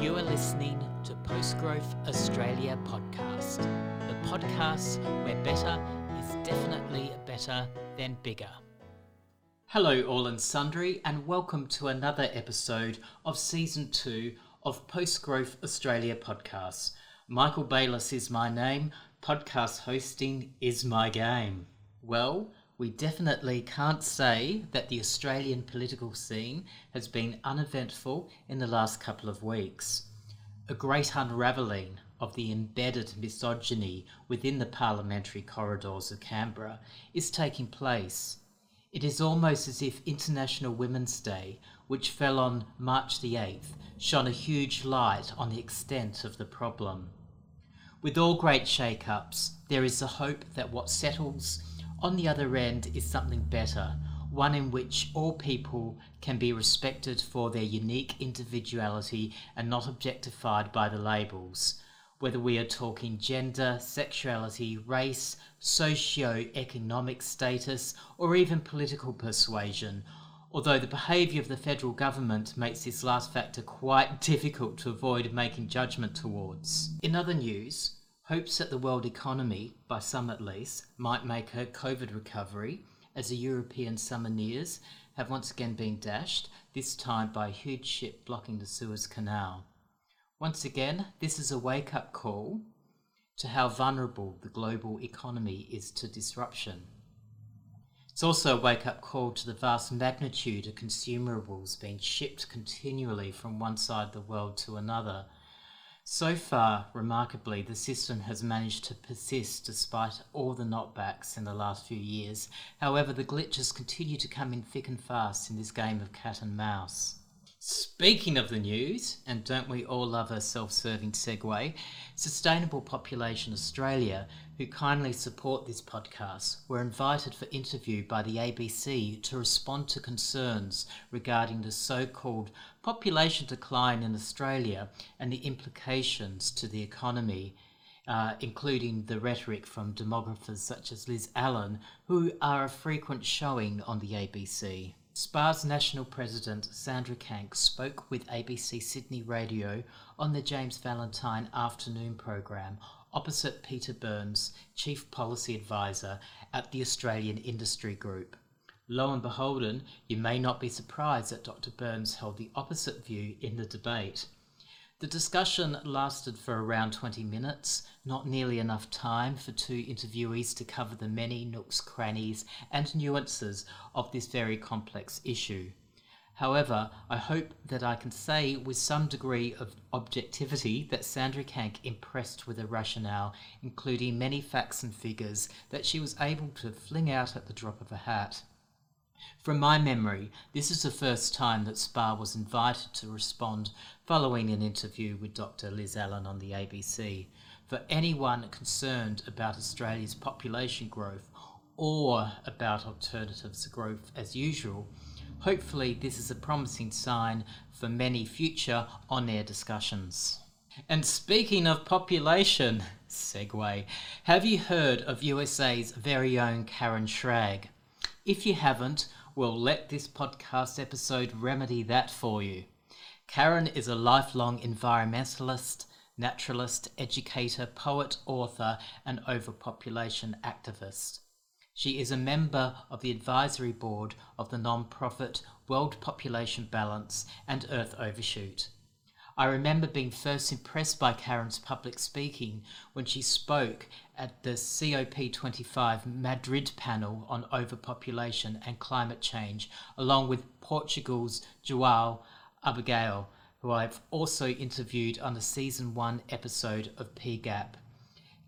You are listening to Post Growth Australia podcast, the podcast where better is definitely better than bigger. Hello, all and sundry, and welcome to another episode of season two of Post Growth Australia podcast. Michael Bayliss is my name, podcast hosting is my game. Well, we definitely can't say that the Australian political scene has been uneventful in the last couple of weeks. A great unravelling of the embedded misogyny within the parliamentary corridors of Canberra is taking place. It is almost as if International Women's Day, which fell on March the 8th, shone a huge light on the extent of the problem. With all great shake ups, there is the hope that what settles on the other end is something better, one in which all people can be respected for their unique individuality and not objectified by the labels. Whether we are talking gender, sexuality, race, socio-economic status, or even political persuasion, although the behaviour of the federal government makes this last factor quite difficult to avoid making judgment towards. In other news, hopes that the world economy, by some at least, might make a COVID recovery as the European summer nears have once again been dashed, this time by a huge ship blocking the Suez Canal. Once again, this is a wake up call to how vulnerable the global economy is to disruption. It's also a wake up call to the vast magnitude of consumables being shipped continually from one side of the world to another so far, remarkably, the system has managed to persist despite all the knockbacks in the last few years. However, the glitches continue to come in thick and fast in this game of cat and mouse. Speaking of the news, and don't we all love a self serving segue, Sustainable Population Australia, who kindly support this podcast, were invited for interview by the ABC to respond to concerns regarding the so called population decline in Australia and the implications to the economy. Uh, including the rhetoric from demographers such as Liz Allen, who are a frequent showing on the ABC. SPA's national president Sandra Kanck spoke with ABC Sydney Radio on the James Valentine afternoon program opposite Peter Burns, Chief Policy Advisor at the Australian Industry Group. Lo and beholden, you may not be surprised that Dr. Burns held the opposite view in the debate. The discussion lasted for around 20 minutes, not nearly enough time for two interviewees to cover the many nooks, crannies, and nuances of this very complex issue. However, I hope that I can say with some degree of objectivity that Sandra Kanck impressed with the rationale, including many facts and figures that she was able to fling out at the drop of a hat. From my memory, this is the first time that SPA was invited to respond following an interview with Dr. Liz Allen on the ABC. For anyone concerned about Australia's population growth or about alternatives to growth as usual, hopefully this is a promising sign for many future on air discussions. And speaking of population, segue, have you heard of USA's very own Karen Shragg? If you haven't, we'll let this podcast episode remedy that for you. Karen is a lifelong environmentalist, naturalist, educator, poet, author, and overpopulation activist. She is a member of the advisory board of the non-profit World Population Balance and Earth Overshoot. I remember being first impressed by Karen's public speaking when she spoke at the COP25 Madrid panel on overpopulation and climate change, along with Portugal's João Abigail, who I've also interviewed on the season one episode of P Gap.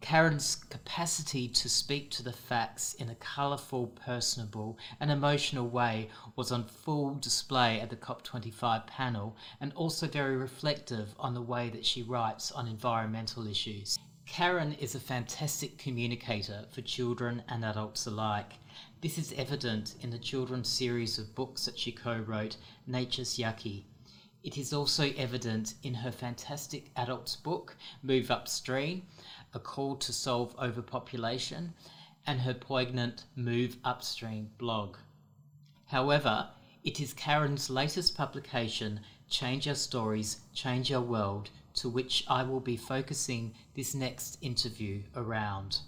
Karen's capacity to speak to the facts in a colourful, personable, and emotional way was on full display at the COP25 panel and also very reflective on the way that she writes on environmental issues. Karen is a fantastic communicator for children and adults alike. This is evident in the children's series of books that she co wrote, Nature's Yucky. It is also evident in her fantastic adults book, Move Upstream, a call to solve overpopulation, and her poignant Move Upstream blog. However, it is Karen's latest publication, Change Our Stories, Change Our World, to which I will be focusing this next interview around.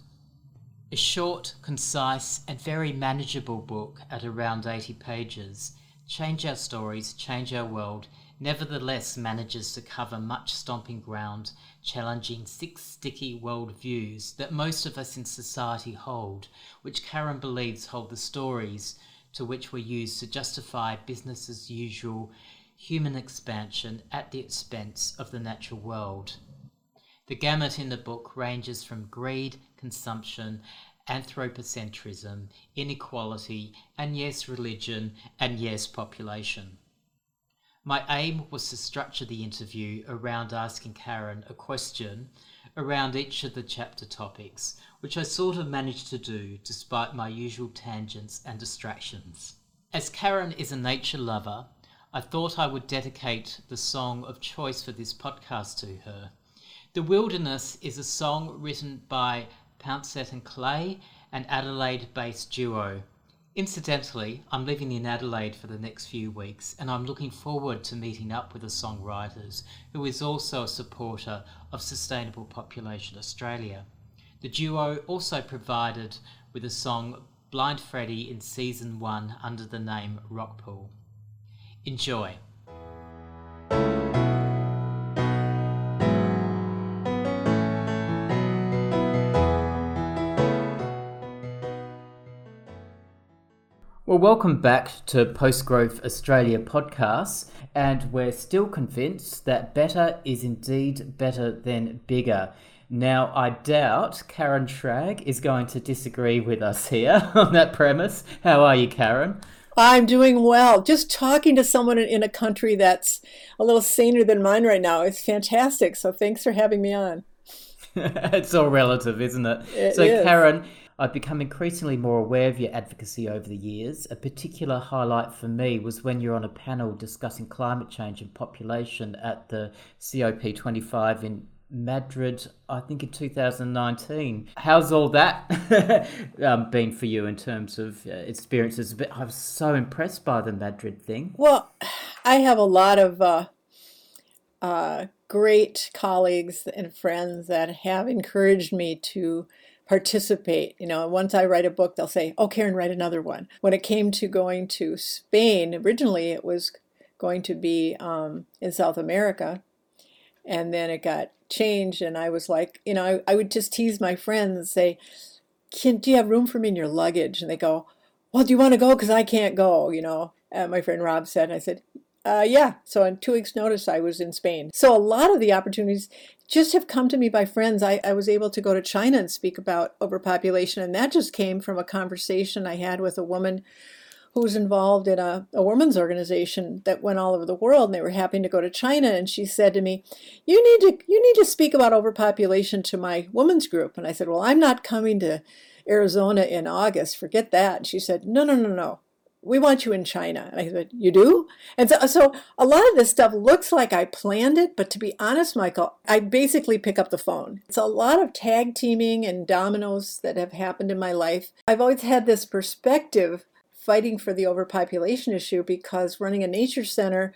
A short, concise, and very manageable book at around 80 pages, Change Our Stories, Change Our World nevertheless manages to cover much stomping ground, challenging six sticky world views that most of us in society hold, which Karen believes hold the stories to which were used to justify business as usual human expansion at the expense of the natural world. The gamut in the book ranges from greed, consumption, anthropocentrism, inequality, and yes, religion, and yes, population. My aim was to structure the interview around asking Karen a question around each of the chapter topics, which I sort of managed to do despite my usual tangents and distractions. As Karen is a nature lover, I thought I would dedicate the song of choice for this podcast to her. The Wilderness is a song written by Pounset and Clay, an Adelaide based duo Incidentally, I'm living in Adelaide for the next few weeks and I'm looking forward to meeting up with the songwriters who is also a supporter of Sustainable Population Australia. The duo also provided with a song Blind Freddy in season 1 under the name Rockpool. Enjoy. Well, welcome back to Post Growth Australia podcast, and we're still convinced that better is indeed better than bigger. Now, I doubt Karen Shragg is going to disagree with us here on that premise. How are you, Karen? I'm doing well. Just talking to someone in a country that's a little saner than mine right now is fantastic. So, thanks for having me on. it's all relative, isn't it? it so, is. Karen, I've become increasingly more aware of your advocacy over the years. A particular highlight for me was when you're on a panel discussing climate change and population at the COP25 in Madrid, I think in 2019. How's all that um, been for you in terms of uh, experiences? I was so impressed by the Madrid thing. Well, I have a lot of uh, uh, great colleagues and friends that have encouraged me to participate. You know, once I write a book, they'll say, Oh, Karen, write another one. When it came to going to Spain, originally it was going to be um, in South America. And then it got changed. And I was like, you know, I, I would just tease my friends and say, Can, Do you have room for me in your luggage? And they go, Well, do you want to go? Because I can't go, you know. And my friend Rob said, I said, uh, yeah, so on two weeks' notice, I was in Spain. So a lot of the opportunities just have come to me by friends. I, I was able to go to China and speak about overpopulation, and that just came from a conversation I had with a woman who was involved in a, a women's organization that went all over the world and they were happy to go to China and she said to me, You need to you need to speak about overpopulation to my women's group. And I said, Well, I'm not coming to Arizona in August. Forget that. And she said, No, no, no, no we want you in China. And I said, You do? And so, so a lot of this stuff looks like I planned it, but to be honest, Michael, I basically pick up the phone. It's a lot of tag teaming and dominoes that have happened in my life. I've always had this perspective fighting for the overpopulation issue because running a nature center,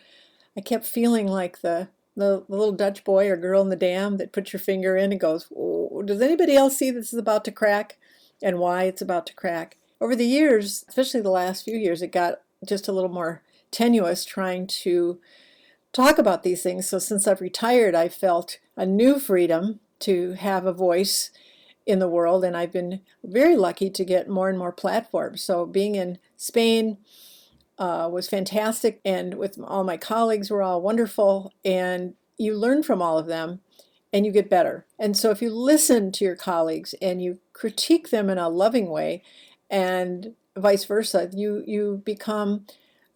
I kept feeling like the the, little Dutch boy or girl in the dam that puts your finger in and goes, oh, Does anybody else see this is about to crack and why it's about to crack? Over the years, especially the last few years, it got just a little more tenuous trying to talk about these things. So since I've retired, I felt a new freedom to have a voice in the world, and I've been very lucky to get more and more platforms. So being in Spain uh, was fantastic, and with all my colleagues were all wonderful, and you learn from all of them and you get better. And so if you listen to your colleagues and you critique them in a loving way and vice versa. You you become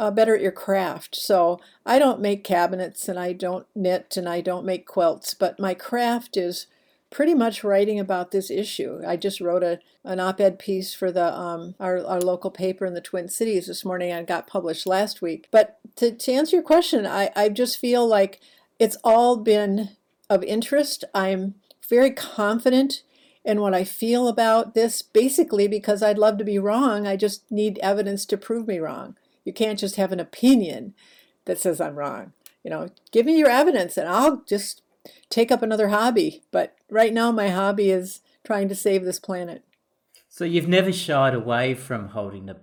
uh, better at your craft. So I don't make cabinets and I don't knit and I don't make quilts, but my craft is pretty much writing about this issue. I just wrote a, an op-ed piece for the um, our, our local paper in the Twin Cities this morning and got published last week. But to, to answer your question, I, I just feel like it's all been of interest. I'm very confident and what I feel about this, basically because I'd love to be wrong. I just need evidence to prove me wrong. You can't just have an opinion that says I'm wrong. You know, give me your evidence and I'll just take up another hobby. But right now, my hobby is trying to save this planet. So you've never shied away from holding the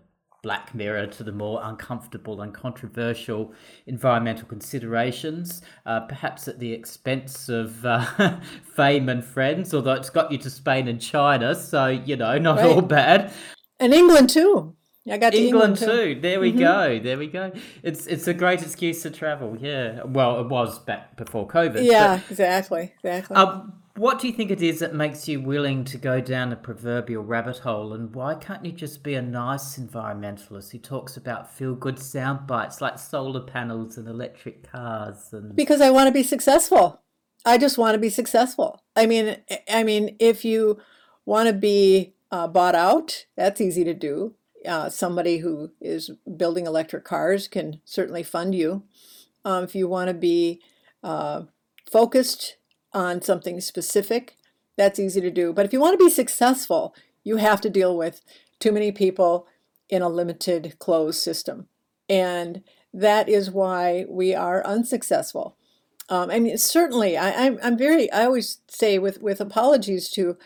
black mirror to the more uncomfortable and controversial environmental considerations, uh, perhaps at the expense of uh, fame and friends, although it's got you to Spain and China, so, you know, not right. all bad. And England too. I got England, England too. too. There we mm-hmm. go. There we go. It's it's a great excuse to travel. Yeah. Well, it was back before COVID. Yeah, but, exactly. Exactly. Um, what do you think it is that makes you willing to go down the proverbial rabbit hole? And why can't you just be a nice environmentalist who talks about feel good sound bites like solar panels and electric cars? And because I want to be successful. I just want to be successful. I mean, I mean, if you want to be uh, bought out, that's easy to do uh, somebody who is building electric cars can certainly fund you. Um, if you want to be uh, focused on something specific, that's easy to do. But if you want to be successful, you have to deal with too many people in a limited closed system. And that is why we are unsuccessful. Um, I mean, certainly, I, I'm, I'm very, I always say with, with apologies to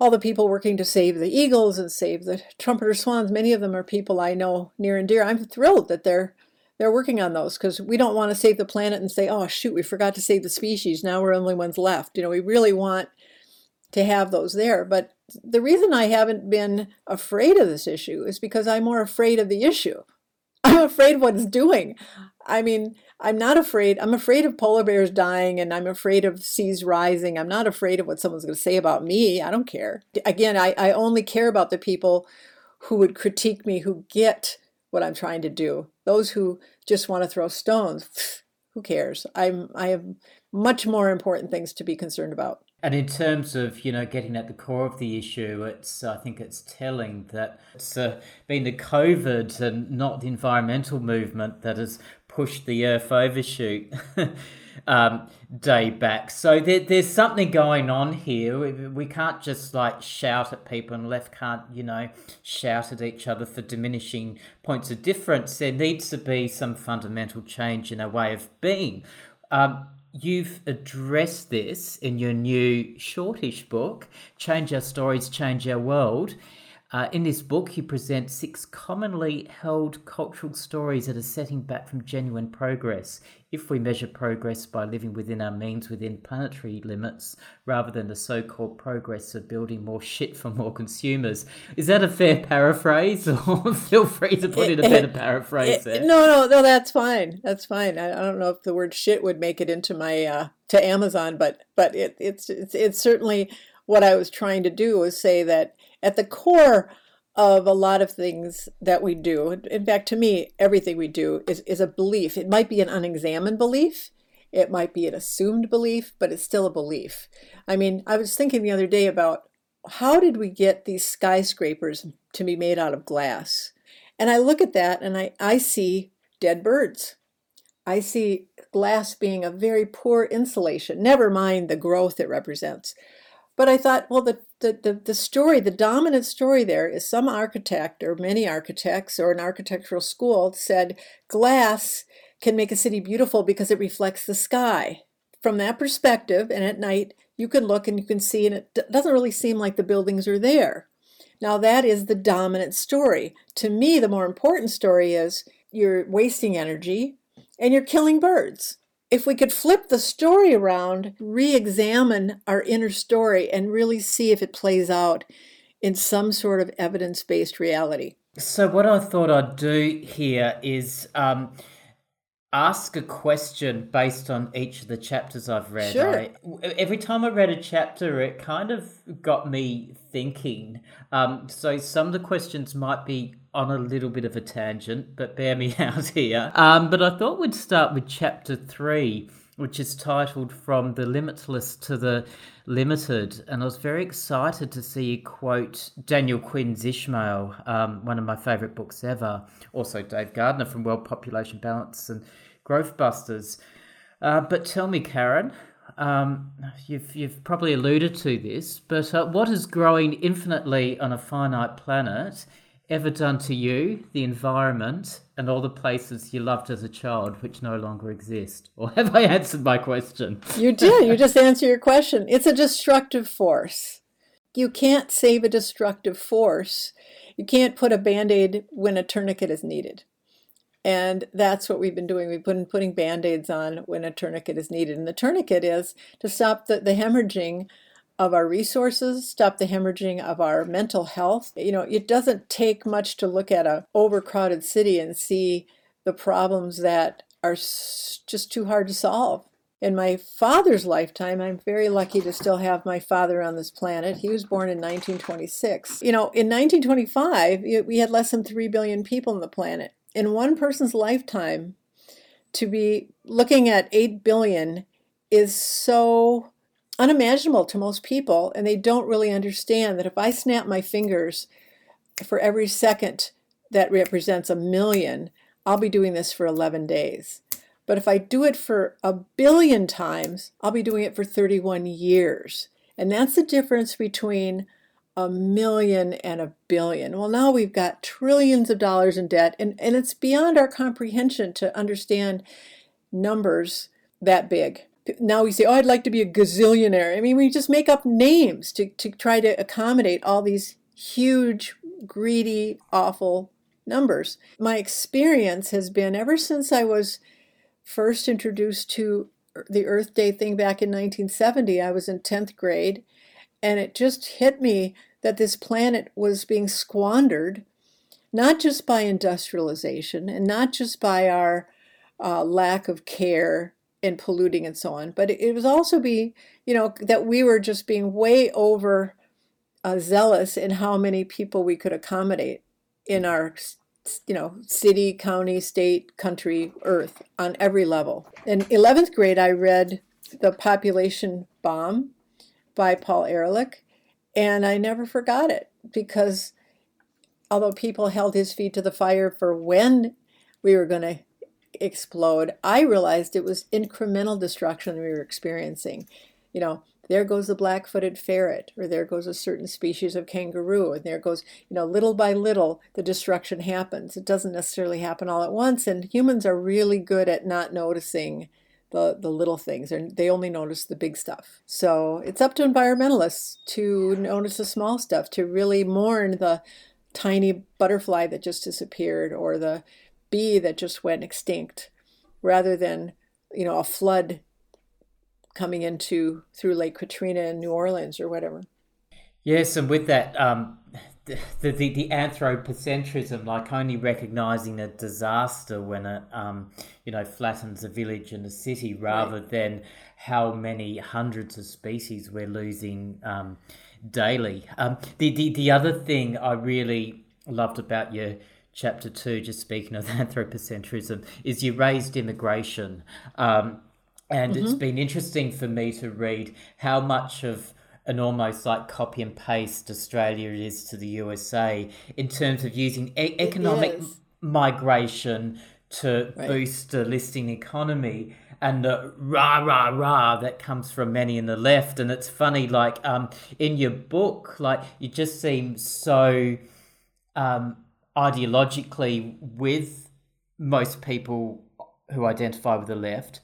all the people working to save the eagles and save the trumpeter swans. Many of them are people I know near and dear. I'm thrilled that they're they're working on those because we don't want to save the planet and say, oh shoot, we forgot to save the species. Now we're only ones left. You know, we really want to have those there. But the reason I haven't been afraid of this issue is because I'm more afraid of the issue. I'm afraid what it's doing. I mean, I'm not afraid. I'm afraid of polar bears dying and I'm afraid of seas rising. I'm not afraid of what someone's going to say about me. I don't care. Again, I, I only care about the people who would critique me, who get what I'm trying to do. Those who just want to throw stones, who cares? I'm, I have much more important things to be concerned about. And in terms of you know getting at the core of the issue, it's I think it's telling that it's uh, been the COVID and not the environmental movement that has pushed the Earth overshoot um, day back. So there, there's something going on here. We, we can't just like shout at people, and left can't you know shout at each other for diminishing points of difference. There needs to be some fundamental change in our way of being. Um, you've addressed this in your new shortish book, Change Our Stories, Change Our World. Uh, in this book, you present six commonly held cultural stories that are setting back from genuine progress. If we measure progress by living within our means within planetary limits, rather than the so called progress of building more shit for more consumers. Is that a fair paraphrase? Or feel free to put in a better paraphrase there. No, no, no, that's fine. That's fine. I, I don't know if the word shit would make it into my uh, to Amazon, but but it, it's, it's it's certainly what I was trying to do was say that at the core of a lot of things that we do, in fact, to me, everything we do is, is a belief. It might be an unexamined belief, it might be an assumed belief, but it's still a belief. I mean, I was thinking the other day about how did we get these skyscrapers to be made out of glass? And I look at that and I, I see dead birds. I see glass being a very poor insulation, never mind the growth it represents. But I thought, well, the, the, the, the, story, the dominant story there is some architect or many architects or an architectural school said glass can make a city beautiful because it reflects the sky. From that perspective, and at night, you can look and you can see, and it doesn't really seem like the buildings are there. Now, that is the dominant story. To me, the more important story is you're wasting energy and you're killing birds if we could flip the story around, re examine our inner story, and really see if it plays out in some sort of evidence based reality. So, what I thought I'd do here is um, ask a question based on each of the chapters I've read. Sure. I, every time I read a chapter, it kind of got me thinking. Um, so, some of the questions might be on a little bit of a tangent, but bear me out here. Um, but I thought we'd start with chapter three, which is titled From the Limitless to the Limited. And I was very excited to see you quote Daniel Quinn's Ishmael, um, one of my favourite books ever. Also, Dave Gardner from World Population Balance and Growth Busters. Uh, but tell me, Karen, um, you've, you've probably alluded to this, but uh, what is growing infinitely on a finite planet ever done to you, the environment, and all the places you loved as a child which no longer exist? Or have I answered my question? You did. You just answered your question. It's a destructive force. You can't save a destructive force. You can't put a band aid when a tourniquet is needed. And that's what we've been doing. We've been putting band aids on when a tourniquet is needed. And the tourniquet is to stop the, the hemorrhaging of our resources, stop the hemorrhaging of our mental health. You know, it doesn't take much to look at a overcrowded city and see the problems that are just too hard to solve. In my father's lifetime, I'm very lucky to still have my father on this planet. He was born in 1926. You know, in 1925, we had less than 3 billion people on the planet. In one person's lifetime, to be looking at 8 billion is so unimaginable to most people, and they don't really understand that if I snap my fingers for every second that represents a million, I'll be doing this for 11 days. But if I do it for a billion times, I'll be doing it for 31 years. And that's the difference between a million and a billion. Well, now we've got trillions of dollars in debt, and, and it's beyond our comprehension to understand numbers that big now we say, oh, I'd like to be a gazillionaire. I mean, we just make up names to, to try to accommodate all these huge, greedy, awful numbers. My experience has been ever since I was first introduced to the Earth Day thing back in 1970, I was in 10th grade, and it just hit me that this planet was being squandered, not just by industrialization and not just by our uh, lack of care and polluting and so on. But it was also be, you know, that we were just being way over uh, zealous in how many people we could accommodate in our, you know, city, county, state, country, earth on every level. In 11th grade, I read The Population Bomb by Paul Ehrlich, and I never forgot it because although people held his feet to the fire for when we were going to explode, I realized it was incremental destruction we were experiencing. You know, there goes the black footed ferret, or there goes a certain species of kangaroo, and there goes, you know, little by little, the destruction happens. It doesn't necessarily happen all at once, and humans are really good at not noticing the, the little things, and they only notice the big stuff. So it's up to environmentalists to notice the small stuff, to really mourn the tiny butterfly that just disappeared, or the bee that just went extinct rather than you know a flood coming into through lake katrina in new orleans or whatever yes and with that um the, the, the anthropocentrism, like only recognizing a disaster when it, um, you know, flattens a village and a city, rather right. than how many hundreds of species we're losing um, daily. Um, the, the the other thing I really loved about your chapter two, just speaking of anthropocentrism, is you raised immigration. Um, and mm-hmm. it's been interesting for me to read how much of an almost like copy and paste Australia is to the USA in terms of using e- economic migration to right. boost a listing economy and the rah rah rah that comes from many in the left and it's funny like um in your book like you just seem so um ideologically with most people who identify with the left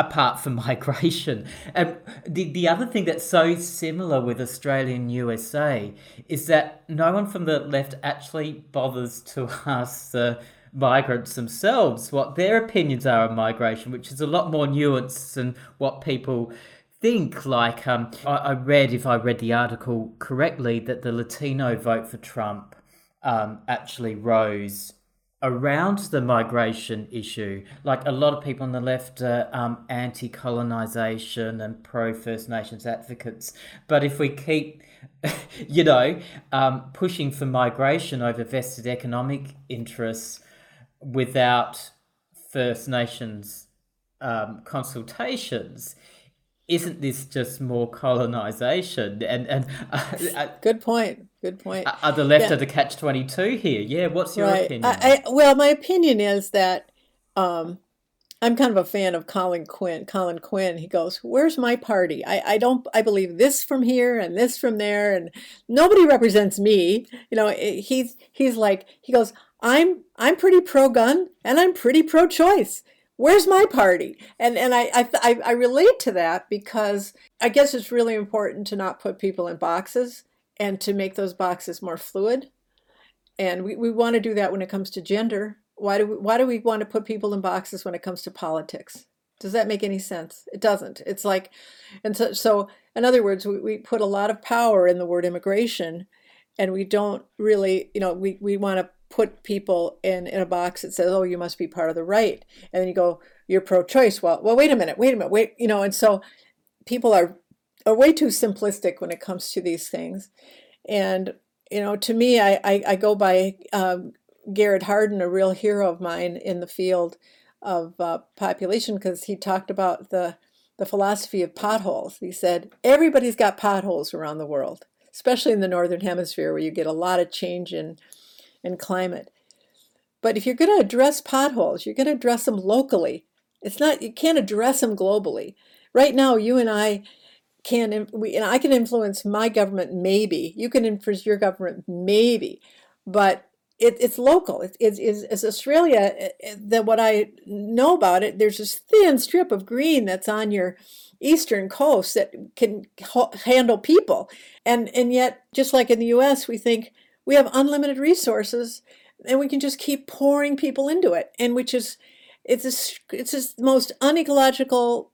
apart from migration. And the, the other thing that's so similar with Australia and USA is that no one from the left actually bothers to ask the migrants themselves what their opinions are on migration, which is a lot more nuanced than what people think. Like, um, I, I read, if I read the article correctly, that the Latino vote for Trump um, actually rose around the migration issue. Like a lot of people on the left are um, anti colonization and pro First Nations advocates. But if we keep, you know, um, pushing for migration over vested economic interests without First Nations um, consultations, isn't this just more colonization? And and uh, good point. Good point. Are the left yeah. of the catch twenty two here? Yeah. What's your right. opinion? I, I, well, my opinion is that um, I'm kind of a fan of Colin Quinn. Colin Quinn, he goes, Where's my party? I, I don't, I believe this from here and this from there, and nobody represents me. You know, he's, he's like, he goes, I'm, I'm pretty pro gun and I'm pretty pro choice. Where's my party? And, and I, I, I relate to that because I guess it's really important to not put people in boxes and to make those boxes more fluid. And we, we want to do that when it comes to gender why do we, why do we want to put people in boxes when it comes to politics? Does that make any sense? It doesn't. It's like, and so, so in other words, we, we put a lot of power in the word immigration, and we don't really, you know, we, we want to put people in, in a box that says, oh, you must be part of the right. And then you go, you're pro-choice. Well, well, wait a minute, wait a minute, wait, you know, and so people are, are way too simplistic when it comes to these things. And, you know, to me, I, I, I go by um, Garrett Hardin, a real hero of mine in the field of uh, population, because he talked about the the philosophy of potholes. He said everybody's got potholes around the world, especially in the northern hemisphere where you get a lot of change in in climate. But if you're going to address potholes, you're going to address them locally. It's not you can't address them globally. Right now, you and I can we and I can influence my government maybe. You can influence your government maybe, but it, it's local. It, it, it's, it's Australia. Eh, eh, that what I know about it, there's this thin strip of green that's on your eastern coast that can handle people, and and yet, just like in the U.S., we think we have unlimited resources, and we can just keep pouring people into it, and which is it's a, it's the most unecological,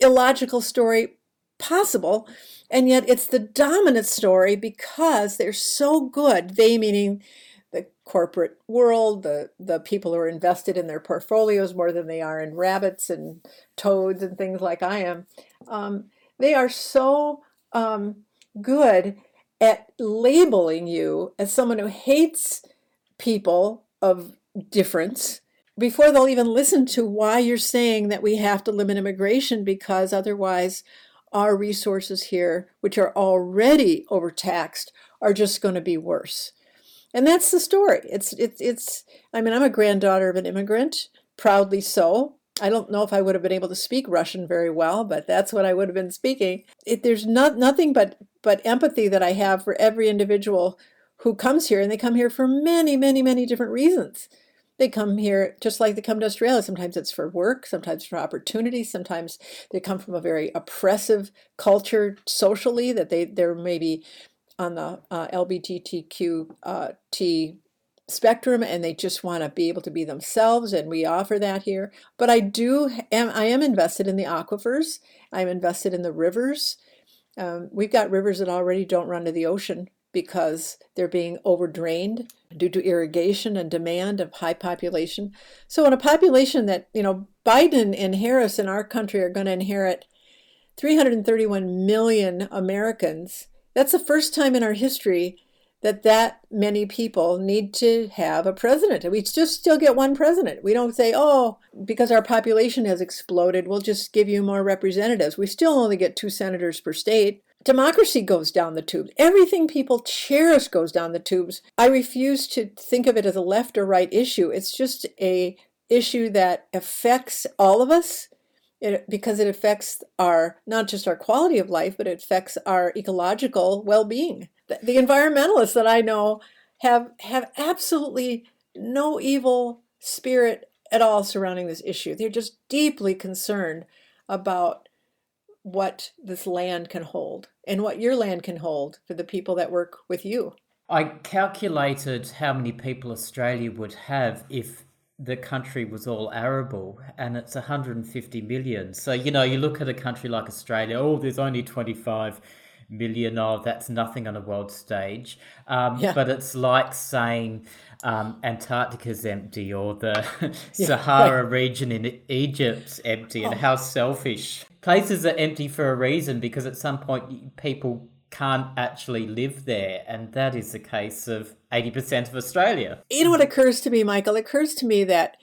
illogical story possible, and yet it's the dominant story because they're so good. They meaning the corporate world, the, the people who are invested in their portfolios more than they are in rabbits and toads and things like I am. Um, they are so um, good at labeling you as someone who hates people of difference before they'll even listen to why you're saying that we have to limit immigration because otherwise our resources here, which are already overtaxed, are just going to be worse and that's the story. It's it's it's. I mean, I'm a granddaughter of an immigrant, proudly so. I don't know if I would have been able to speak Russian very well, but that's what I would have been speaking. It, there's not nothing but but empathy that I have for every individual who comes here, and they come here for many, many, many different reasons. They come here just like they come to Australia. Sometimes it's for work, sometimes for opportunity, sometimes they come from a very oppressive culture socially that they they're maybe on the uh, LGBTQ uh, T spectrum and they just want to be able to be themselves and we offer that here. But i do am i am invested in the aquifers. I'm invested in the rivers. Um, we've got rivers that already don't run to the ocean because they're being overdrained due to irrigation and demand of high population so in a population that you know biden and harris in our country are going to inherit 331 million americans that's the first time in our history that that many people need to have a president. We just still get one president. We don't say, oh, because our population has exploded, we'll just give you more representatives. We still only get two senators per state. Democracy goes down the tubes. Everything people cherish goes down the tubes. I refuse to think of it as a left or right issue. It's just a issue that affects all of us it, because it affects our not just our quality of life, but it affects our ecological well-being. The, the environmentalists that I know have have absolutely no evil spirit at all surrounding this issue. They're just deeply concerned about what this land can hold and what your land can hold for the people that work with you. I calculated how many people Australia would have if the country was all arable and it's 150 million. So, you know, you look at a country like Australia, oh, there's only 25 million. Oh, that's nothing on a world stage. Um, yeah. But it's like saying um, Antarctica's empty or the yeah, Sahara right. region in Egypt's empty oh. and how selfish. Places are empty for a reason because at some point people can't actually live there. And that is the case of 80% of Australia. You know what occurs to me, Michael? It occurs to me that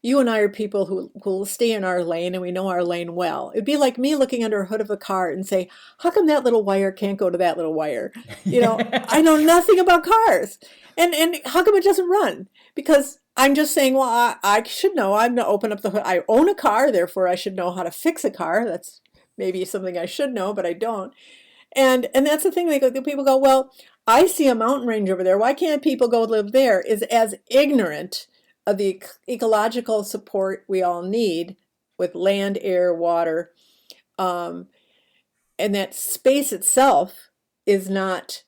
you and I are people who who will stay in our lane and we know our lane well. It'd be like me looking under a hood of a car and say, "How come that little wire can't go to that little wire?" You know, I know nothing about cars, and and how come it doesn't run? Because I'm just saying, well, I, I should know. I'm going to open up the hood. I own a car, therefore I should know how to fix a car. That's maybe something I should know, but I don't. And and that's the thing. They go, people go, well, I see a mountain range over there. Why can't people go live there? Is as ignorant of the ecological support we all need with land, air, water, um, and that space itself is not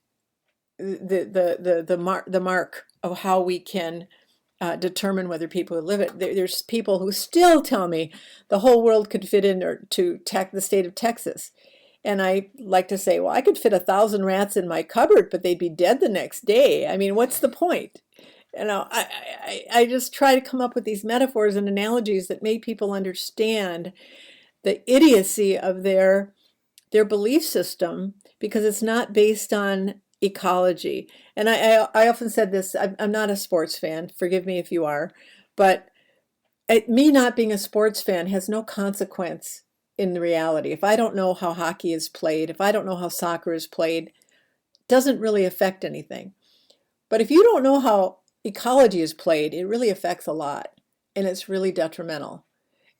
the the the the mark the mark of how we can uh, determine whether people live it. There, there's people who still tell me the whole world could fit into tech, the state of Texas. And I like to say, well, I could fit a thousand rats in my cupboard, but they'd be dead the next day. I mean, what's the point? You know, I, I, I just try to come up with these metaphors and analogies that make people understand the idiocy of their their belief system because it's not based on ecology. And I, I, I often said this I'm, I'm, not a sports fan, forgive me if you are, but it, me not being a sports fan has no consequence in reality. If I don't know how hockey is played, if I don't know how soccer is played, doesn't really affect anything. But if you don't know how ecology is played, it really affects a lot and it's really detrimental.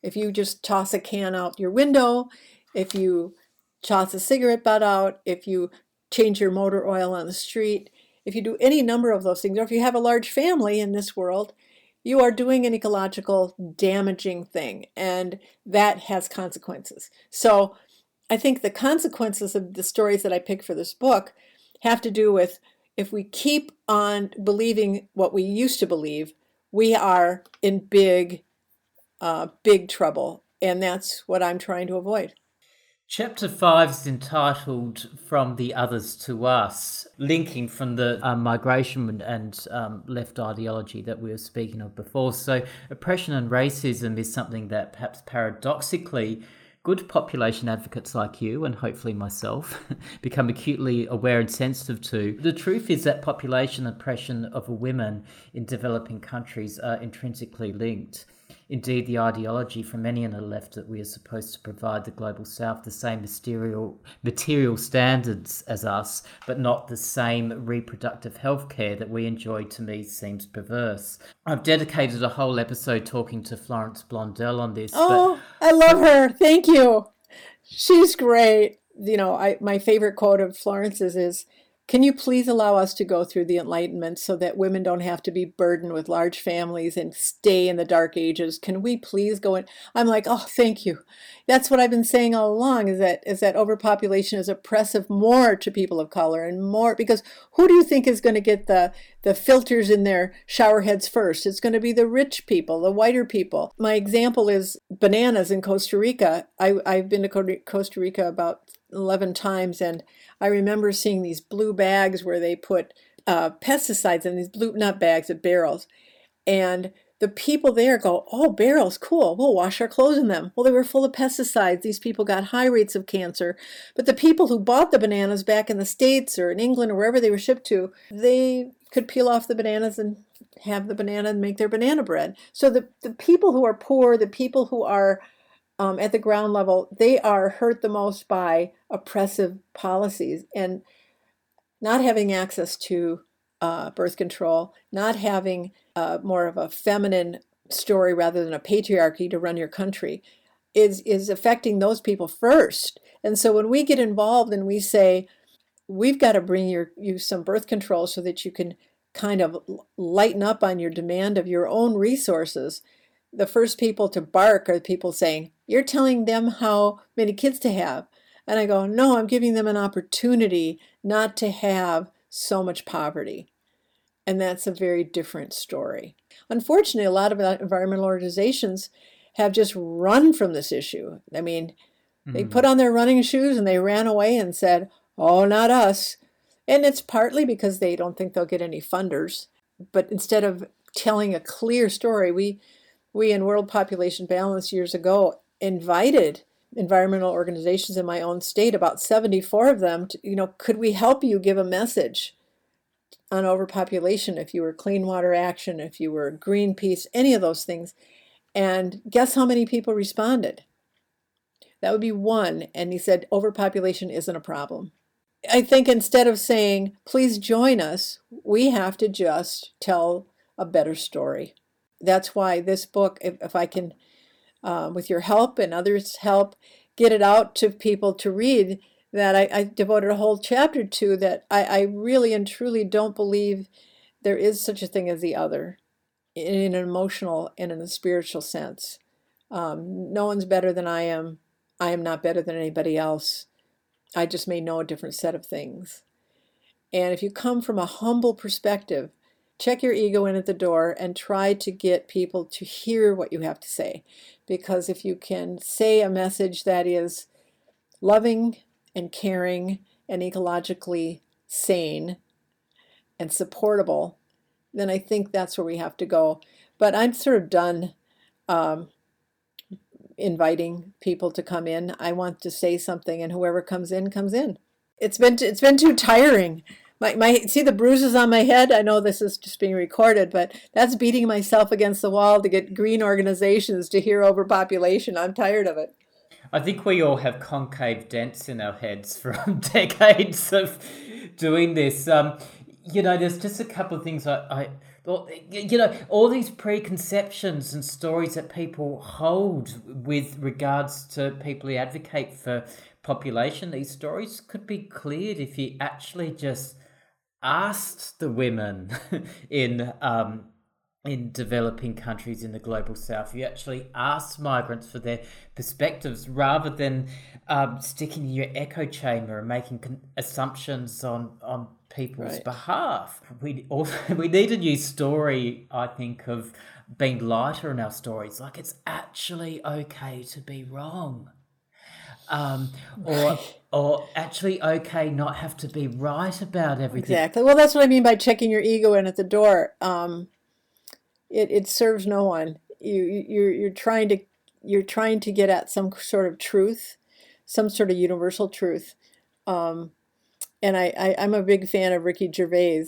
If you just toss a can out your window, if you toss a cigarette butt out, if you change your motor oil on the street, if you do any number of those things, or if you have a large family in this world, you are doing an ecological damaging thing, and that has consequences. So I think the consequences of the stories that I pick for this book have to do with if we keep on believing what we used to believe, we are in big, uh, big trouble. And that's what I'm trying to avoid. Chapter 5 is entitled From the Others to Us, linking from the uh, migration and um, left ideology that we were speaking of before. So, oppression and racism is something that perhaps paradoxically good population advocates like you, and hopefully myself, become acutely aware and sensitive to. The truth is that population oppression of women in developing countries are intrinsically linked. Indeed, the ideology from many on the left that we are supposed to provide the global south the same material, material standards as us, but not the same reproductive health care that we enjoy to me seems perverse. I've dedicated a whole episode talking to Florence Blondel on this. Oh, but... I love her. Thank you. She's great. You know, I my favorite quote of Florence's is can you please allow us to go through the Enlightenment so that women don't have to be burdened with large families and stay in the Dark Ages? Can we please go in? I'm like, oh, thank you. That's what I've been saying all along is that is that overpopulation is oppressive more to people of color and more because who do you think is going to get the the filters in their shower heads first? It's going to be the rich people, the whiter people. My example is bananas in Costa Rica. I, I've been to Costa Rica about 11 times and I remember seeing these blue bags where they put uh, pesticides in these blue, not bags, but barrels. And the people there go, Oh, barrels, cool. We'll wash our clothes in them. Well, they were full of pesticides. These people got high rates of cancer. But the people who bought the bananas back in the States or in England or wherever they were shipped to, they could peel off the bananas and have the banana and make their banana bread. So the, the people who are poor, the people who are um, at the ground level, they are hurt the most by oppressive policies and not having access to uh, birth control, not having uh, more of a feminine story rather than a patriarchy to run your country is is affecting those people first. And so when we get involved and we say we've got to bring your you some birth control so that you can kind of lighten up on your demand of your own resources, the first people to bark are people saying, You're telling them how many kids to have. And I go, No, I'm giving them an opportunity not to have so much poverty. And that's a very different story. Unfortunately, a lot of environmental organizations have just run from this issue. I mean, mm-hmm. they put on their running shoes and they ran away and said, Oh, not us. And it's partly because they don't think they'll get any funders. But instead of telling a clear story, we we in World Population Balance years ago invited environmental organizations in my own state, about 74 of them, to, you know, could we help you give a message on overpopulation if you were Clean Water Action, if you were Greenpeace, any of those things. And guess how many people responded? That would be one. And he said, overpopulation isn't a problem. I think instead of saying, please join us, we have to just tell a better story. That's why this book, if, if I can, uh, with your help and others' help, get it out to people to read, that I, I devoted a whole chapter to, that I, I really and truly don't believe there is such a thing as the other in an emotional and in a spiritual sense. Um, no one's better than I am. I am not better than anybody else. I just may know a different set of things. And if you come from a humble perspective, check your ego in at the door and try to get people to hear what you have to say. Because if you can say a message that is loving and caring and ecologically sane and supportable, then I think that's where we have to go. But I'm sort of done um, inviting people to come in. I want to say something, and whoever comes in comes in. It's been it's been too tiring. My, my see the bruises on my head. I know this is just being recorded, but that's beating myself against the wall to get green organizations to hear overpopulation. I'm tired of it. I think we all have concave dents in our heads from decades of doing this. Um, you know, there's just a couple of things I, I you know, all these preconceptions and stories that people hold with regards to people who advocate for population, these stories could be cleared if you actually just asked the women in um, in developing countries in the global south. You actually ask migrants for their perspectives rather than um, sticking in your echo chamber and making con- assumptions on on people's right. behalf. We also we need a new story, I think, of being lighter in our stories. Like it's actually okay to be wrong. Um, or or actually okay not have to be right about everything. Exactly. Well, that's what I mean by checking your ego in at the door. Um, it, it serves no one. You you're you're trying to you're trying to get at some sort of truth, some sort of universal truth. Um, and I, I am a big fan of Ricky Gervais.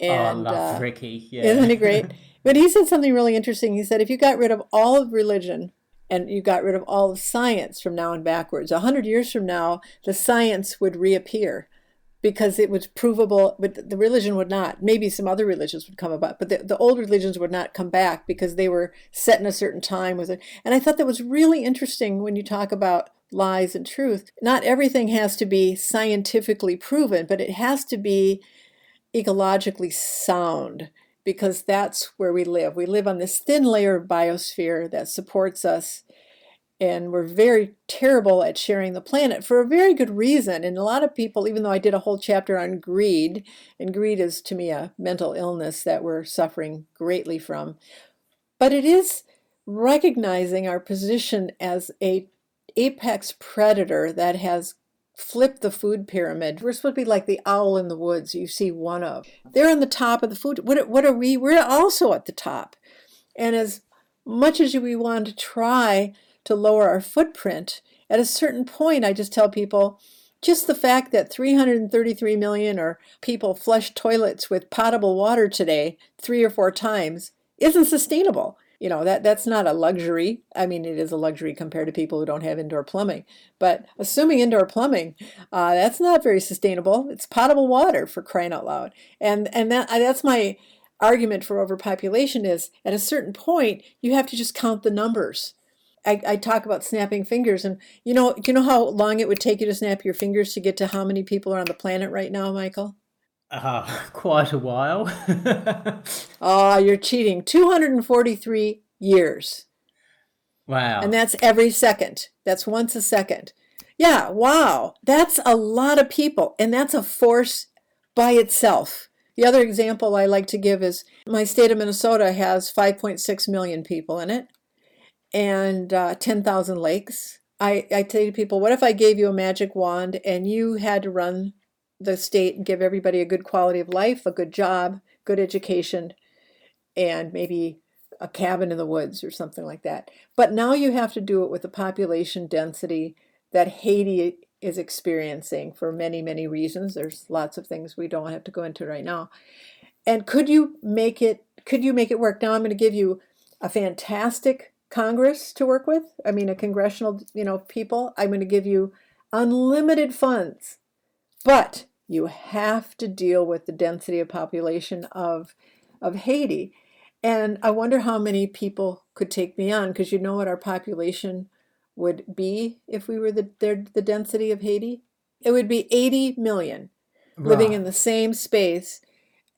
And, oh, I love uh, Ricky. Yeah. Isn't he great? but he said something really interesting. He said, if you got rid of all of religion and you got rid of all of science from now and backwards, a hundred years from now, the science would reappear because it was provable, but the religion would not. Maybe some other religions would come about, but the, the old religions would not come back because they were set in a certain time with it. And I thought that was really interesting when you talk about lies and truth. Not everything has to be scientifically proven, but it has to be ecologically sound because that's where we live. We live on this thin layer of biosphere that supports us, and we're very terrible at sharing the planet for a very good reason. And a lot of people, even though I did a whole chapter on greed, and greed is to me a mental illness that we're suffering greatly from, but it is recognizing our position as a apex predator that has flipped the food pyramid. We're supposed to be like the owl in the woods you see one of. They're on the top of the food. What, what are we? We're also at the top. And as much as we want to try to lower our footprint, at a certain point, I just tell people, just the fact that 333 million or people flush toilets with potable water today three or four times isn't sustainable you know that that's not a luxury. I mean it is a luxury compared to people who don't have indoor plumbing. But assuming indoor plumbing uh, that's not very sustainable. It's potable water for crying out loud. And and that that's my argument for overpopulation is at a certain point you have to just count the numbers. I, I talk about snapping fingers and you know you know how long it would take you to snap your fingers to get to how many people are on the planet right now michael uh, quite a while. oh, you're cheating. 243 years. Wow. And that's every second. That's once a second. Yeah, wow. That's a lot of people. And that's a force by itself. The other example I like to give is my state of Minnesota has 5.6 million people in it and uh, 10,000 lakes. I, I tell people, what if I gave you a magic wand and you had to run the state give everybody a good quality of life, a good job, good education, and maybe a cabin in the woods or something like that. But now you have to do it with the population density that Haiti is experiencing for many, many reasons. There's lots of things we don't have to go into right now. And could you make it could you make it work? Now I'm going to give you a fantastic Congress to work with, I mean, a congressional, you know, people, I'm going to give you unlimited funds. But you have to deal with the density of population of, of Haiti. And I wonder how many people could take me on because you know what our population would be if we were the, the density of Haiti? It would be 80 million right. living in the same space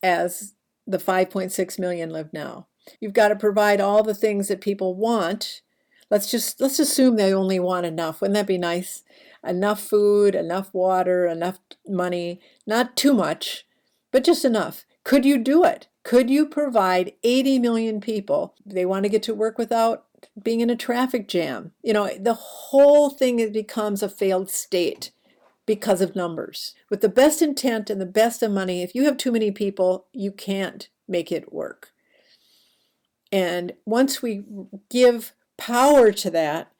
as the 5.6 million live now. You've got to provide all the things that people want. Let's just let's assume they only want enough. Wouldn't that be nice? Enough food, enough water, enough money, not too much, but just enough. Could you do it? Could you provide 80 million people they want to get to work without being in a traffic jam? You know, the whole thing becomes a failed state because of numbers. With the best intent and the best of money, if you have too many people, you can't make it work. And once we give power to that,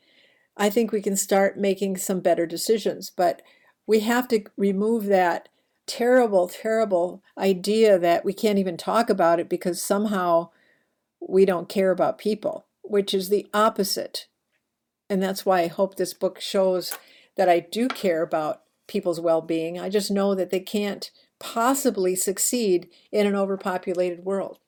I think we can start making some better decisions. But we have to remove that terrible, terrible idea that we can't even talk about it because somehow we don't care about people, which is the opposite. And that's why I hope this book shows that I do care about people's well being. I just know that they can't possibly succeed in an overpopulated world.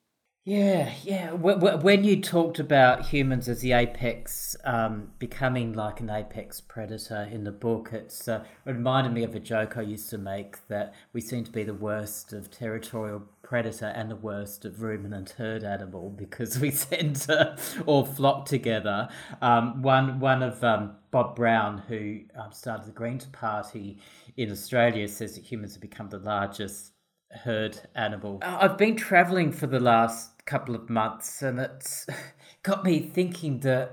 Yeah, yeah. When you talked about humans as the apex, um, becoming like an apex predator in the book, it's uh, reminded me of a joke I used to make that we seem to be the worst of territorial predator and the worst of ruminant herd animal because we tend to all flock together. Um, one one of um, Bob Brown, who um, started the Greens Party in Australia, says that humans have become the largest herd animal. I've been traveling for the last couple of months, and it's got me thinking the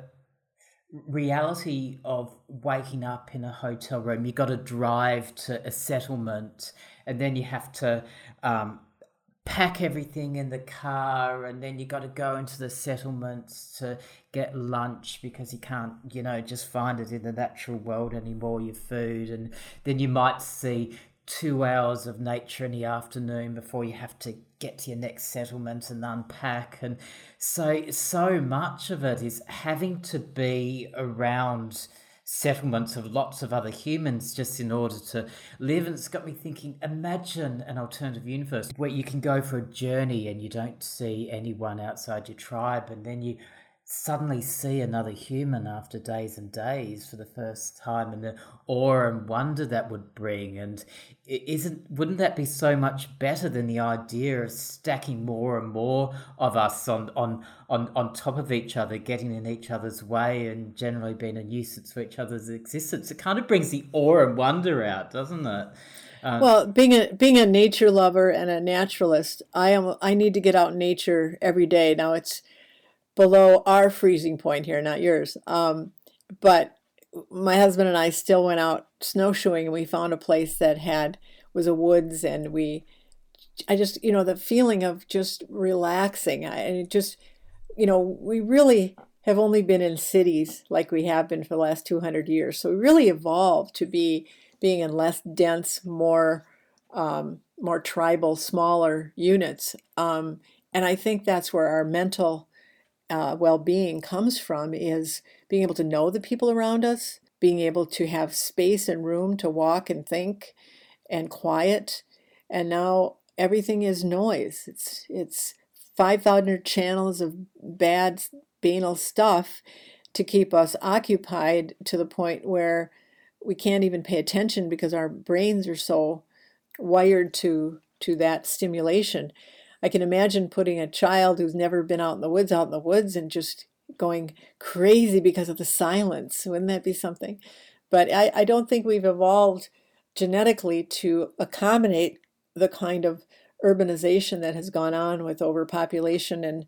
reality of waking up in a hotel room. You got to drive to a settlement, and then you have to um, pack everything in the car, and then you got to go into the settlements to get lunch because you can't, you know, just find it in the natural world anymore. Your food, and then you might see two hours of nature in the afternoon before you have to get to your next settlement and unpack. And so so much of it is having to be around settlements of lots of other humans just in order to live. And it's got me thinking imagine an alternative universe where you can go for a journey and you don't see anyone outside your tribe and then you suddenly see another human after days and days for the first time and the awe and wonder that would bring. And isn't wouldn't that be so much better than the idea of stacking more and more of us on on on, on top of each other getting in each other's way and generally being a nuisance for each other's existence? It kind of brings the awe and wonder out doesn't it? Uh, well, being a being a nature lover and a naturalist, I am I need to get out in nature every day. Now it's below our freezing point here, not yours. Um, but my husband and I still went out snowshoeing and we found a place that had was a woods and we I just you know the feeling of just relaxing. And it just you know we really have only been in cities like we have been for the last 200 years. So we really evolved to be being in less dense more um, more tribal smaller units. Um, and I think that's where our mental uh, well-being comes from is being able to know the people around us being able to have space and room to walk and think and quiet and now everything is noise. It's it's 5000 channels of bad banal stuff to keep us occupied to the point where we can't even pay attention because our brains are so wired to to that stimulation I can imagine putting a child who's never been out in the woods out in the woods and just going crazy because of the silence. Wouldn't that be something? But I, I don't think we've evolved genetically to accommodate the kind of urbanization that has gone on with overpopulation and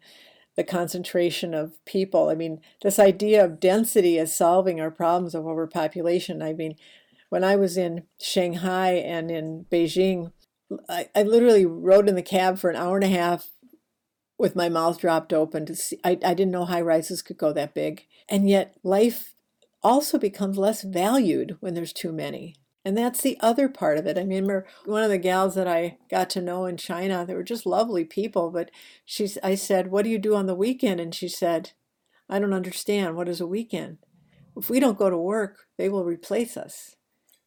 the concentration of people. I mean, this idea of density as solving our problems of overpopulation. I mean, when I was in Shanghai and in Beijing, I, I literally rode in the cab for an hour and a half with my mouth dropped open to see I, I didn't know high rises could go that big. And yet life also becomes less valued when there's too many. And that's the other part of it. I remember one of the gals that I got to know in China, they were just lovely people, but she's I said, What do you do on the weekend? And she said, I don't understand. What is a weekend? If we don't go to work, they will replace us.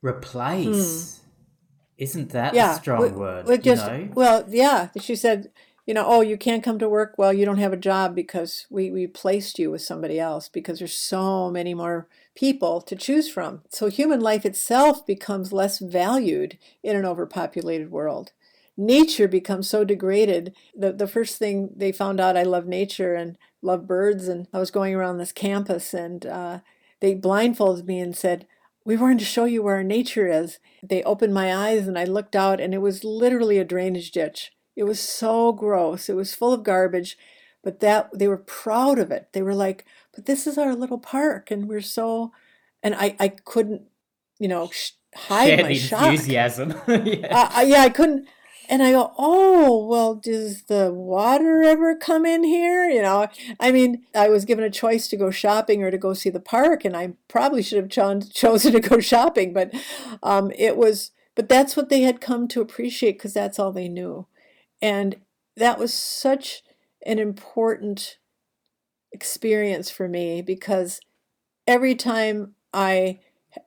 Replace? Hmm. Isn't that yeah, a strong we, word? We just, you know? Well, yeah. She said, you know, oh, you can't come to work. Well, you don't have a job because we, we placed you with somebody else because there's so many more people to choose from. So human life itself becomes less valued in an overpopulated world. Nature becomes so degraded. The, the first thing they found out I love nature and love birds, and I was going around this campus and uh, they blindfolded me and said, we wanted to show you where our nature is. They opened my eyes and I looked out and it was literally a drainage ditch. It was so gross. It was full of garbage, but that they were proud of it. They were like, "But this is our little park and we're so and I I couldn't, you know, sh- hide yeah, my shock. enthusiasm. yeah. Uh, yeah, I couldn't and I go, oh, well, does the water ever come in here? You know, I mean, I was given a choice to go shopping or to go see the park, and I probably should have cho- chosen to go shopping, but um, it was, but that's what they had come to appreciate because that's all they knew. And that was such an important experience for me because every time I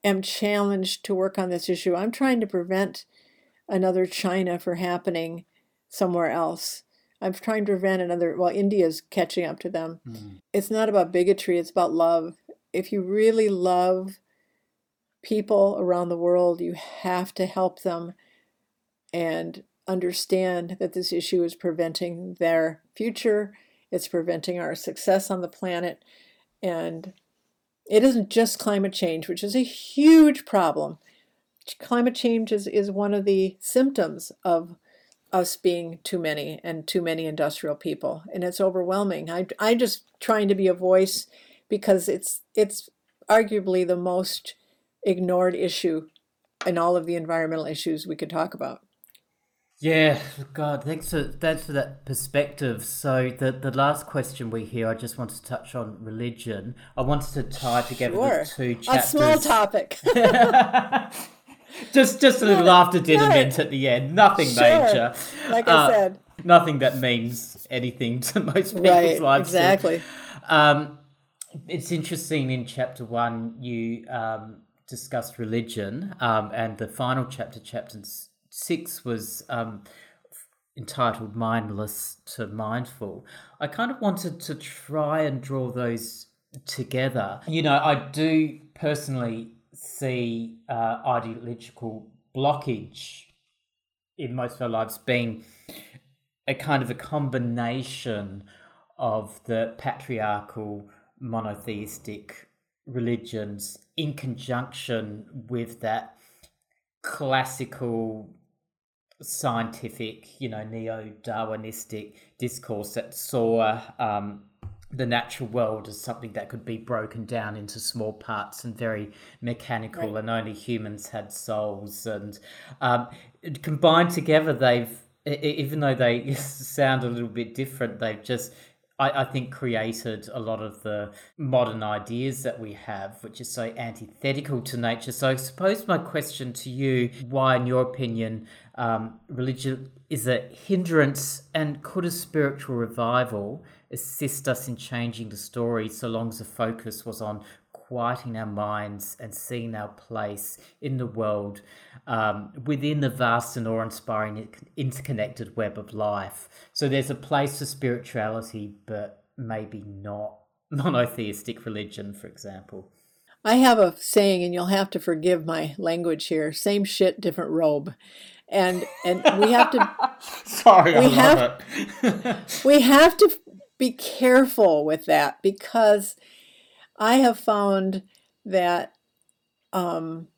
am challenged to work on this issue, I'm trying to prevent another China for happening somewhere else. I'm trying to prevent another, well, India's catching up to them. Mm. It's not about bigotry, it's about love. If you really love people around the world, you have to help them and understand that this issue is preventing their future, it's preventing our success on the planet. And it isn't just climate change, which is a huge problem climate change is, is one of the symptoms of us being too many and too many industrial people and it's overwhelming I, i'm just trying to be a voice because it's it's arguably the most ignored issue in all of the environmental issues we could talk about yeah, God, thanks for thanks for that perspective. So the the last question we hear, I just wanted to touch on religion. I wanted to tie together sure. the two chapters. A small topic. just just a little after dinner mint at the end. Nothing sure. major. Like I uh, said. Nothing that means anything to most people's right, lives. Exactly. Um, it's interesting in chapter one you um, discussed religion, um, and the final chapter, chapter six, was um, entitled "Mindless to Mindful." I kind of wanted to try and draw those together. You know, I do personally see uh, ideological blockage in most of our lives being a kind of a combination of the patriarchal monotheistic religions in conjunction with that classical scientific, you know, neo Darwinistic discourse that saw um, the natural world as something that could be broken down into small parts and very mechanical, right. and only humans had souls. And um, combined together, they've even though they sound a little bit different, they've just I, I, think created a lot of the modern ideas that we have, which is so antithetical to nature. So I suppose my question to you, why in your opinion, um, religion is a hindrance and could a spiritual revival assist us in changing the story so long as the focus was on quieting our minds and seeing our place in the world um, within the vast and awe-inspiring interconnected web of life. So there's a place for spirituality, but maybe not monotheistic religion, for example. I have a saying, and you'll have to forgive my language here: "Same shit, different robe." And and we have to. Sorry, we I have, we have to be careful with that because I have found that um,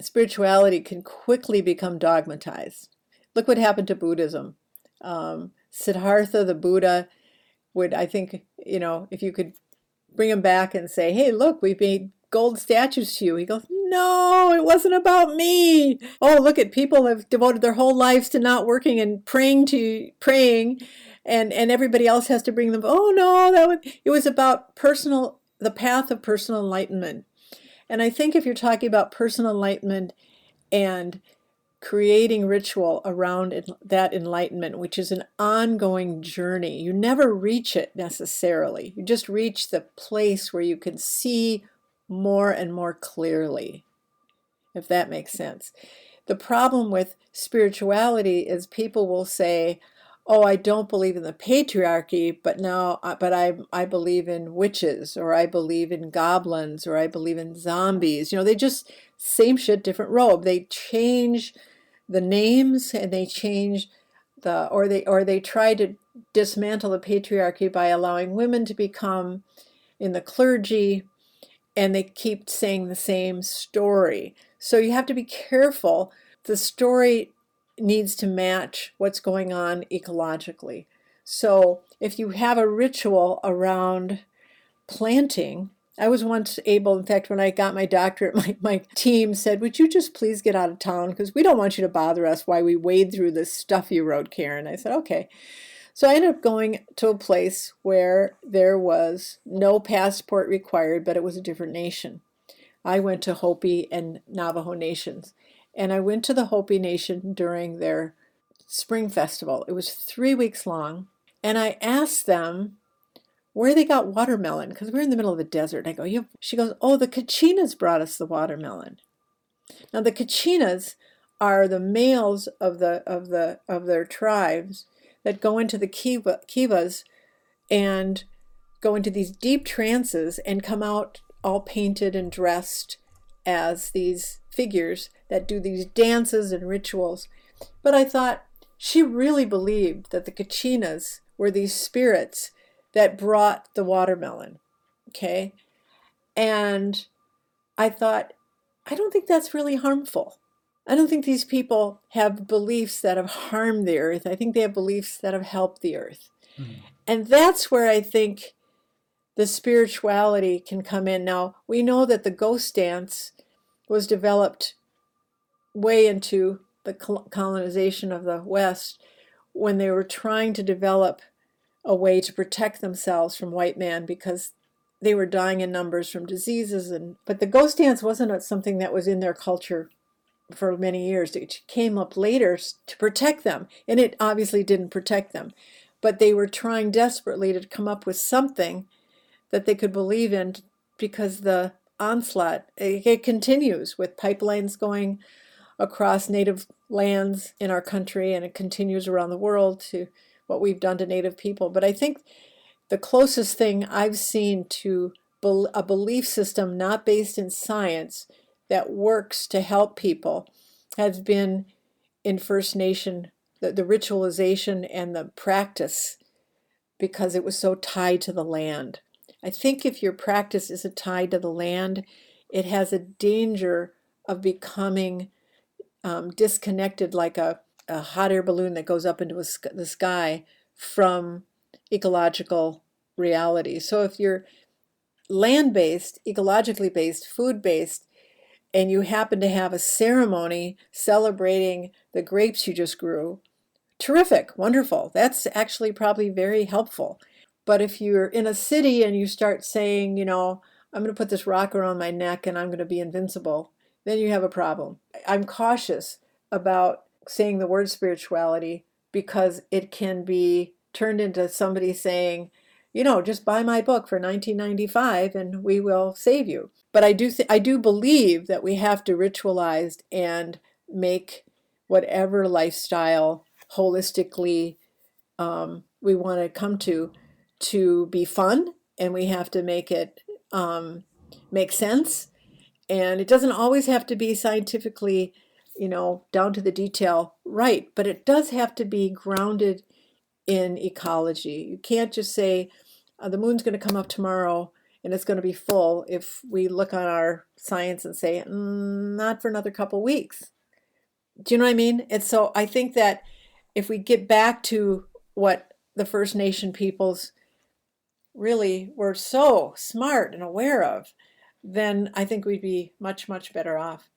spirituality can quickly become dogmatized. Look what happened to Buddhism. Um, Siddhartha, the Buddha, would, I think, you know, if you could bring him back and say, hey, look, we've made gold statues to you. He goes, no, it wasn't about me. Oh, look at people have devoted their whole lives to not working and praying to praying and and everybody else has to bring them oh no that was it was about personal the path of personal enlightenment and i think if you're talking about personal enlightenment and creating ritual around that enlightenment, which is an ongoing journey. You never reach it necessarily, you just reach the place where you can see more and more clearly, if that makes sense. The problem with spirituality is people will say, oh i don't believe in the patriarchy but now but i i believe in witches or i believe in goblins or i believe in zombies. You know they just same shit different robe. They change the names and they change the or they or they try to dismantle the patriarchy by allowing women to become in the clergy and they keep saying the same story. So you have to be careful. The story needs to match what's going on ecologically. So if you have a ritual around planting, I was once able, in fact, when I got my doctorate, my, my team said, Would you just please get out of town? Because we don't want you to bother us while we wade through this stuff you wrote, Karen. I said, Okay. So I ended up going to a place where there was no passport required, but it was a different nation. I went to Hopi and Navajo nations. And I went to the Hopi Nation during their spring festival. It was three weeks long. And I asked them where they got watermelon because we're in the middle of a desert. And I go, you. She goes, oh, the Kachinas brought us the watermelon. Now the Kachinas are the males of the of the of their tribes that go into the kiva, kivas and go into these deep trances and come out all painted and dressed as these figures that do these dances and rituals. But I thought she really believed that the Kachinas were these spirits that brought the watermelon. Okay. And I thought, I don't think that's really harmful. I don't think these people have beliefs that have harmed the earth. I think they have beliefs that have helped the earth. Mm-hmm. And that's where I think the spirituality can come in. Now, we know that the ghost dance was developed way into the colonization of the West when they were trying to develop a way to protect themselves from white man because they were dying in numbers from diseases and but the ghost dance wasn't something that was in their culture for many years. It came up later to protect them and it obviously didn't protect them. But they were trying desperately to come up with something that they could believe in because the onslaught. It continues with pipelines going across native lands in our country and it continues around the world to what we've done to native people. But I think the closest thing I've seen to a belief system not based in science that works to help people has been in First Nation, the, the ritualization and the practice because it was so tied to the land. I think if your practice isn't tied to the land, it has a danger of becoming um, disconnected like a, a hot air balloon that goes up into the sky from ecological reality. So if you're land based, ecologically based, food based, and you happen to have a ceremony celebrating the grapes you just grew, terrific, wonderful. That's actually probably very helpful. But if you're in a city and you start saying, you know, I'm going to put this rock around my neck and I'm going to be invincible, then you have a problem. I'm cautious about saying the word spirituality because it can be turned into somebody saying, you know, just buy my book for 1995 and we will save you. But I do th- I do believe that we have to ritualize and make whatever lifestyle holistically um, we want to come to to be fun and we have to make it um, make sense. And it doesn't always have to be scientifically, you know, down to the detail right, but it does have to be grounded in ecology. You can't just say uh, the moon's going to come up tomorrow and it's going to be full if we look on our science and say mm, not for another couple weeks. Do you know what I mean? And so I think that if we get back to what the First Nation peoples really were so smart and aware of, then I think we'd be much, much better off.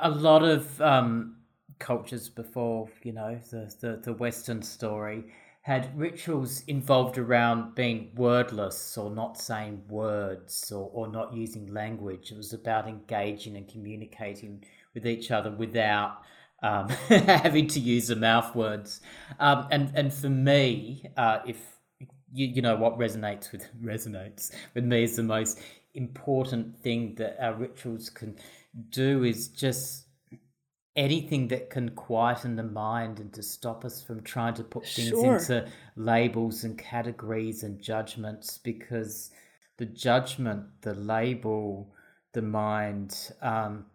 A lot of um, cultures before, you know, the, the, the Western story had rituals involved around being wordless or not saying words or, or not using language. It was about engaging and communicating with each other without um, having to use the mouth words. Um, and and for me, uh, if you you know what resonates with resonates with me is the most important thing that our rituals can do is just anything that can quieten the mind and to stop us from trying to put things sure. into labels and categories and judgments because the judgment, the label, the mind, um,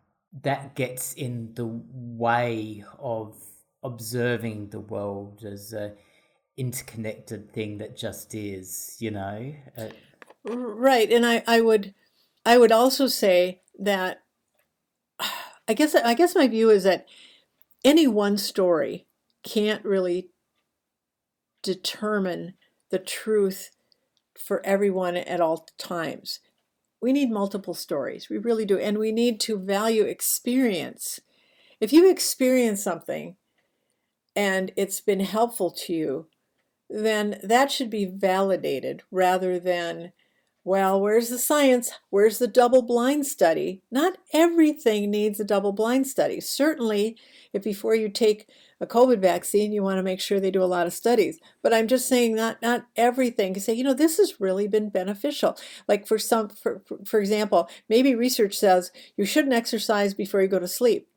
that gets in the way of observing the world as a interconnected thing that just is, you know. Uh, right, and I, I would, I would also say that I guess I guess my view is that any one story can't really determine the truth for everyone at all times. We need multiple stories. We really do. And we need to value experience. If you experience something and it's been helpful to you, then that should be validated rather than well, where's the science? Where's the double blind study? Not everything needs a double blind study. Certainly, if before you take a COVID vaccine, you want to make sure they do a lot of studies. But I'm just saying not not everything. You say, you know, this has really been beneficial. Like for some, for, for example, maybe research says you shouldn't exercise before you go to sleep.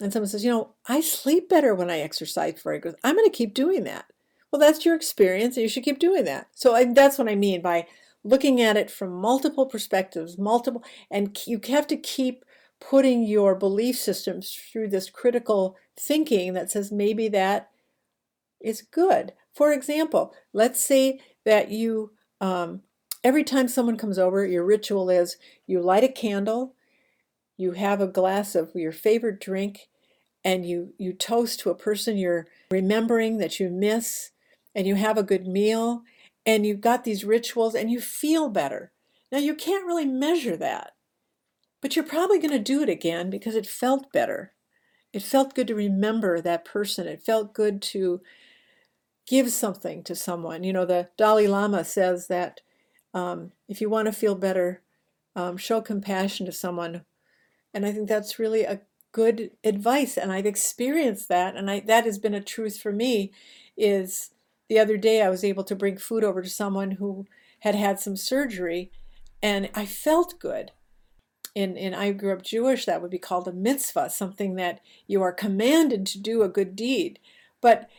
And someone says, you know, I sleep better when I exercise before I go. I'm going to keep doing that. Well, that's your experience, and you should keep doing that. So I, that's what I mean by looking at it from multiple perspectives, multiple, and you have to keep putting your belief systems through this critical thinking that says maybe that is good. For example, let's say that you, um, every time someone comes over, your ritual is you light a candle, you have a glass of your favorite drink, and you, you toast to a person you're remembering that you miss, and you have a good meal, and you've got these rituals and you feel better. Now, you can't really measure that, but you're probably going to do it again because it felt better. It felt good to remember that person. It felt good to give something to someone. You know, the Dalai Lama says that um, if you want to feel better, um, show compassion to someone. And I think that's really a good advice. And I've experienced that. And I, that has been a truth for me is the other day I was able to bring food over to someone who had had some surgery and I felt good. In, in I grew up Jewish, that would be called a mitzvah, something that you are commanded to do a good deed. But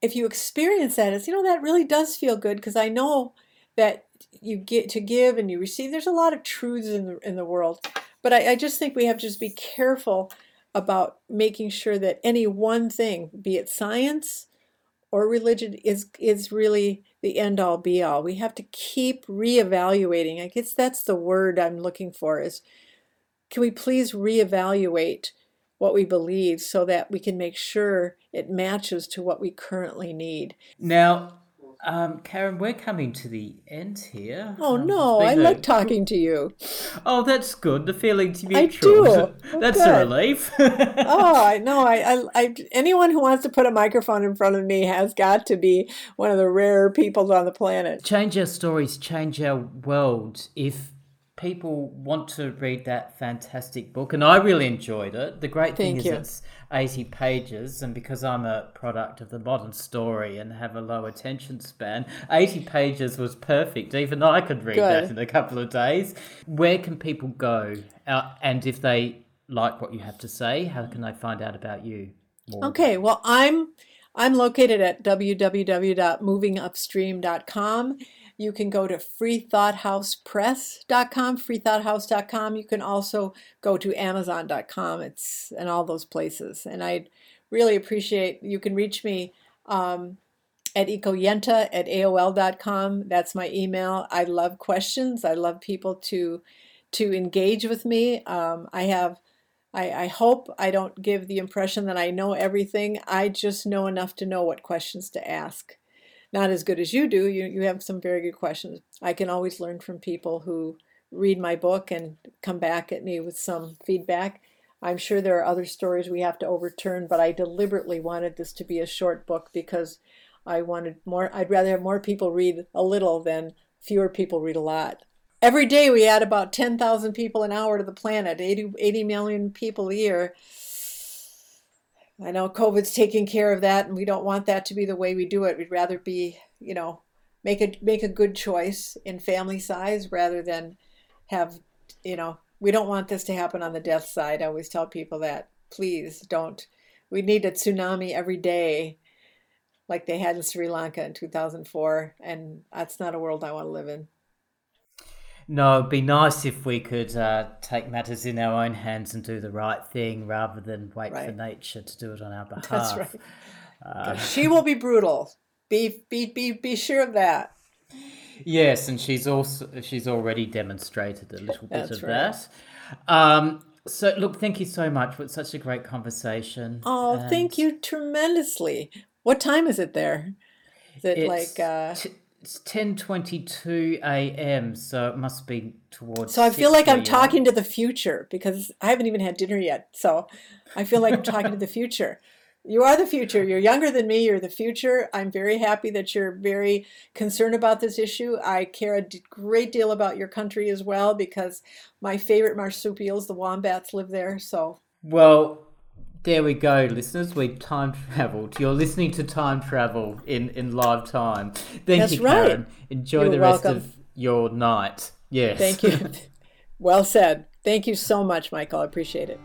if you experience that, it's, you know, that really does feel good because I know that you get to give and you receive. There's a lot of truths in the, in the world. But I, I just think we have to just be careful about making sure that any one thing, be it science, or religion is is really the end all be all. We have to keep reevaluating. I guess that's the word I'm looking for is can we please reevaluate what we believe so that we can make sure it matches to what we currently need. Now, um, Karen, we're coming to the end here. Oh um, no, I a... like talking to you. Oh, that's good. The feeling's mutual. I do. Oh, that's good. a relief. oh, I know. I, I, I, anyone who wants to put a microphone in front of me has got to be one of the rare people on the planet. Change our stories, change our world. If people want to read that fantastic book, and I really enjoyed it. The great thing Thank is you. it's 80 pages, and because I'm a product of the modern story and have a low attention span, 80 pages was perfect. Even I could read Good. that in a couple of days. Where can people go? Uh, and if they like what you have to say, how can they find out about you? More? Okay, well, I'm I'm located at www.movingupstream.com you can go to freethoughtHousePress.com, freethoughthouse.com. You can also go to amazon.com. It's in all those places. And I really appreciate you can reach me um, at ecoyenta at aol.com. That's my email. I love questions. I love people to to engage with me. Um, I have I, I, hope I don't give the impression that I know everything. I just know enough to know what questions to ask not as good as you do. You, you have some very good questions. I can always learn from people who read my book and come back at me with some feedback. I'm sure there are other stories we have to overturn, but I deliberately wanted this to be a short book because I wanted more, I'd rather have more people read a little than fewer people read a lot. Every day we add about 10,000 people an hour to the planet, 80, 80 million people a year. I know COVID's taking care of that, and we don't want that to be the way we do it. We'd rather be, you know, make a make a good choice in family size rather than have, you know, we don't want this to happen on the death side. I always tell people that. Please don't. We need a tsunami every day, like they had in Sri Lanka in 2004, and that's not a world I want to live in. No, it'd be nice if we could uh, take matters in our own hands and do the right thing rather than wait right. for nature to do it on our behalf. That's right. Uh, she will be brutal. Be be be be sure of that. Yes, and she's also she's already demonstrated a little bit of right. that. Um, so look, thank you so much. It's such a great conversation. Oh, and... thank you tremendously. What time is it there? Is it like uh... t- it's ten twenty two a.m. So it must be towards. So I feel like I'm talking to the future because I haven't even had dinner yet. So I feel like I'm talking to the future. You are the future. You're younger than me. You're the future. I'm very happy that you're very concerned about this issue. I care a great deal about your country as well because my favorite marsupials, the wombats, live there. So well, there we go, listeners. We time traveled. You're listening to time travel in, in live time. Thank That's you, Karen. Right. Enjoy You're the rest of your night. Yes. Thank you. well said. Thank you so much, Michael. I appreciate it.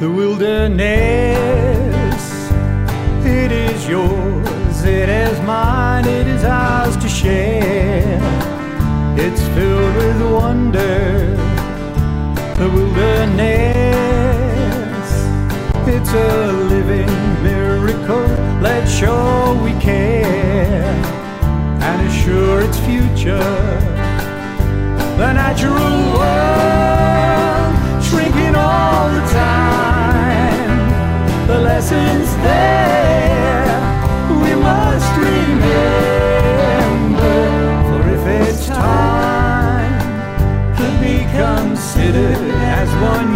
The wilderness, it is yours it is mine, it is ours to share. It's filled with wonder, the wilderness. It's a living miracle, let's show we care and assure its future. The natural world, shrinking all the time. The lessons there one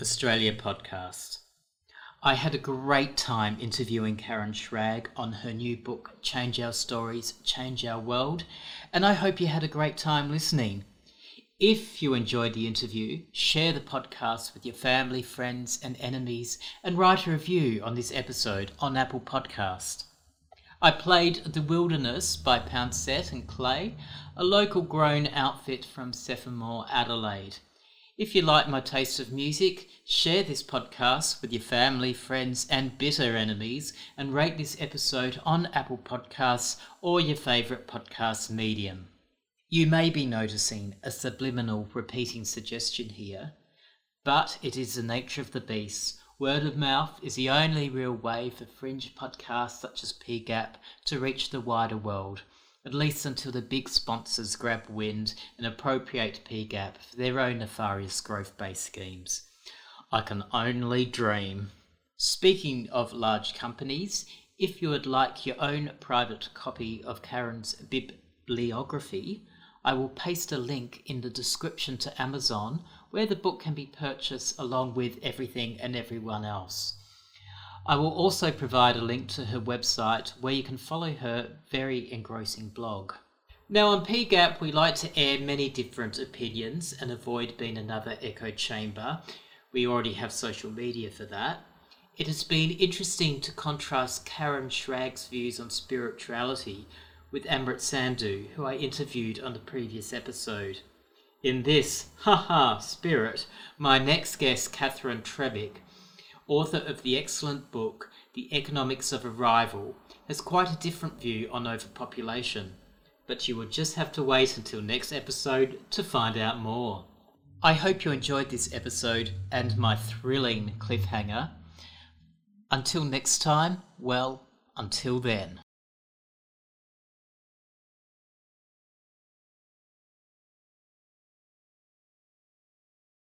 Australia podcast. I had a great time interviewing Karen Shragg on her new book, Change Our Stories, Change Our World, and I hope you had a great time listening. If you enjoyed the interview, share the podcast with your family, friends, and enemies, and write a review on this episode on Apple Podcast. I played The Wilderness by Poundset and Clay, a local grown outfit from Semaphore, Adelaide. If you like my taste of music, share this podcast with your family, friends, and bitter enemies, and rate this episode on Apple Podcasts or your favourite podcast medium. You may be noticing a subliminal repeating suggestion here, but it is the nature of the beast. Word of mouth is the only real way for fringe podcasts such as PGAP to reach the wider world. At least until the big sponsors grab wind and appropriate PGAP for their own nefarious growth based schemes. I can only dream. Speaking of large companies, if you would like your own private copy of Karen's bibliography, I will paste a link in the description to Amazon where the book can be purchased along with everything and everyone else. I will also provide a link to her website where you can follow her very engrossing blog. Now, on PGAP, we like to air many different opinions and avoid being another echo chamber. We already have social media for that. It has been interesting to contrast Karen Shragg's views on spirituality with Amrit Sandhu, who I interviewed on the previous episode. In this, haha, spirit, my next guest, Catherine Trevick, author of the excellent book The Economics of Arrival, has quite a different view on overpopulation. But you will just have to wait until next episode to find out more. I hope you enjoyed this episode and my thrilling cliffhanger. Until next time, well, until then.